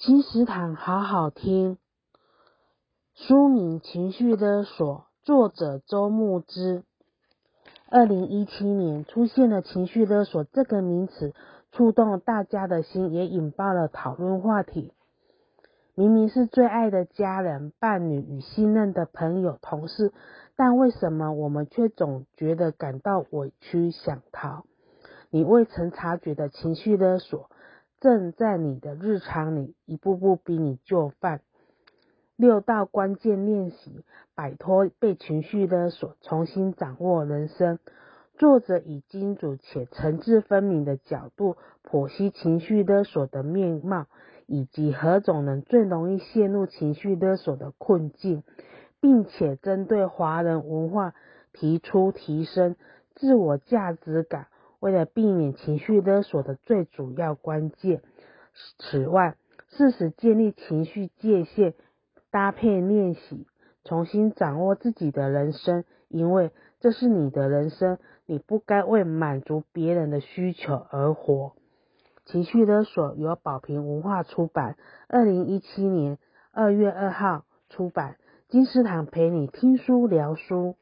金石堂好好听。书名《情绪勒索》，作者周慕之。二零一七年出现了“情绪勒索”这个名词，触动了大家的心，也引爆了讨论话题。明明是最爱的家人、伴侣与信任的朋友、同事，但为什么我们却总觉得感到委屈、想逃？你未曾察觉的情绪勒索，正在你的日常里一步步逼你就范。六道关键练习，摆脱被情绪勒索，重新掌握人生。作者以精准且层次分明的角度剖析情绪勒索的面貌。以及何种人最容易陷入情绪勒索的困境，并且针对华人文化提出提升自我价值感，为了避免情绪勒索的最主要关键。此外，适时建立情绪界限，搭配练习，重新掌握自己的人生，因为这是你的人生，你不该为满足别人的需求而活。情绪勒索由宝瓶文化出版，二零一七年二月二号出版。金石堂陪你听书聊书。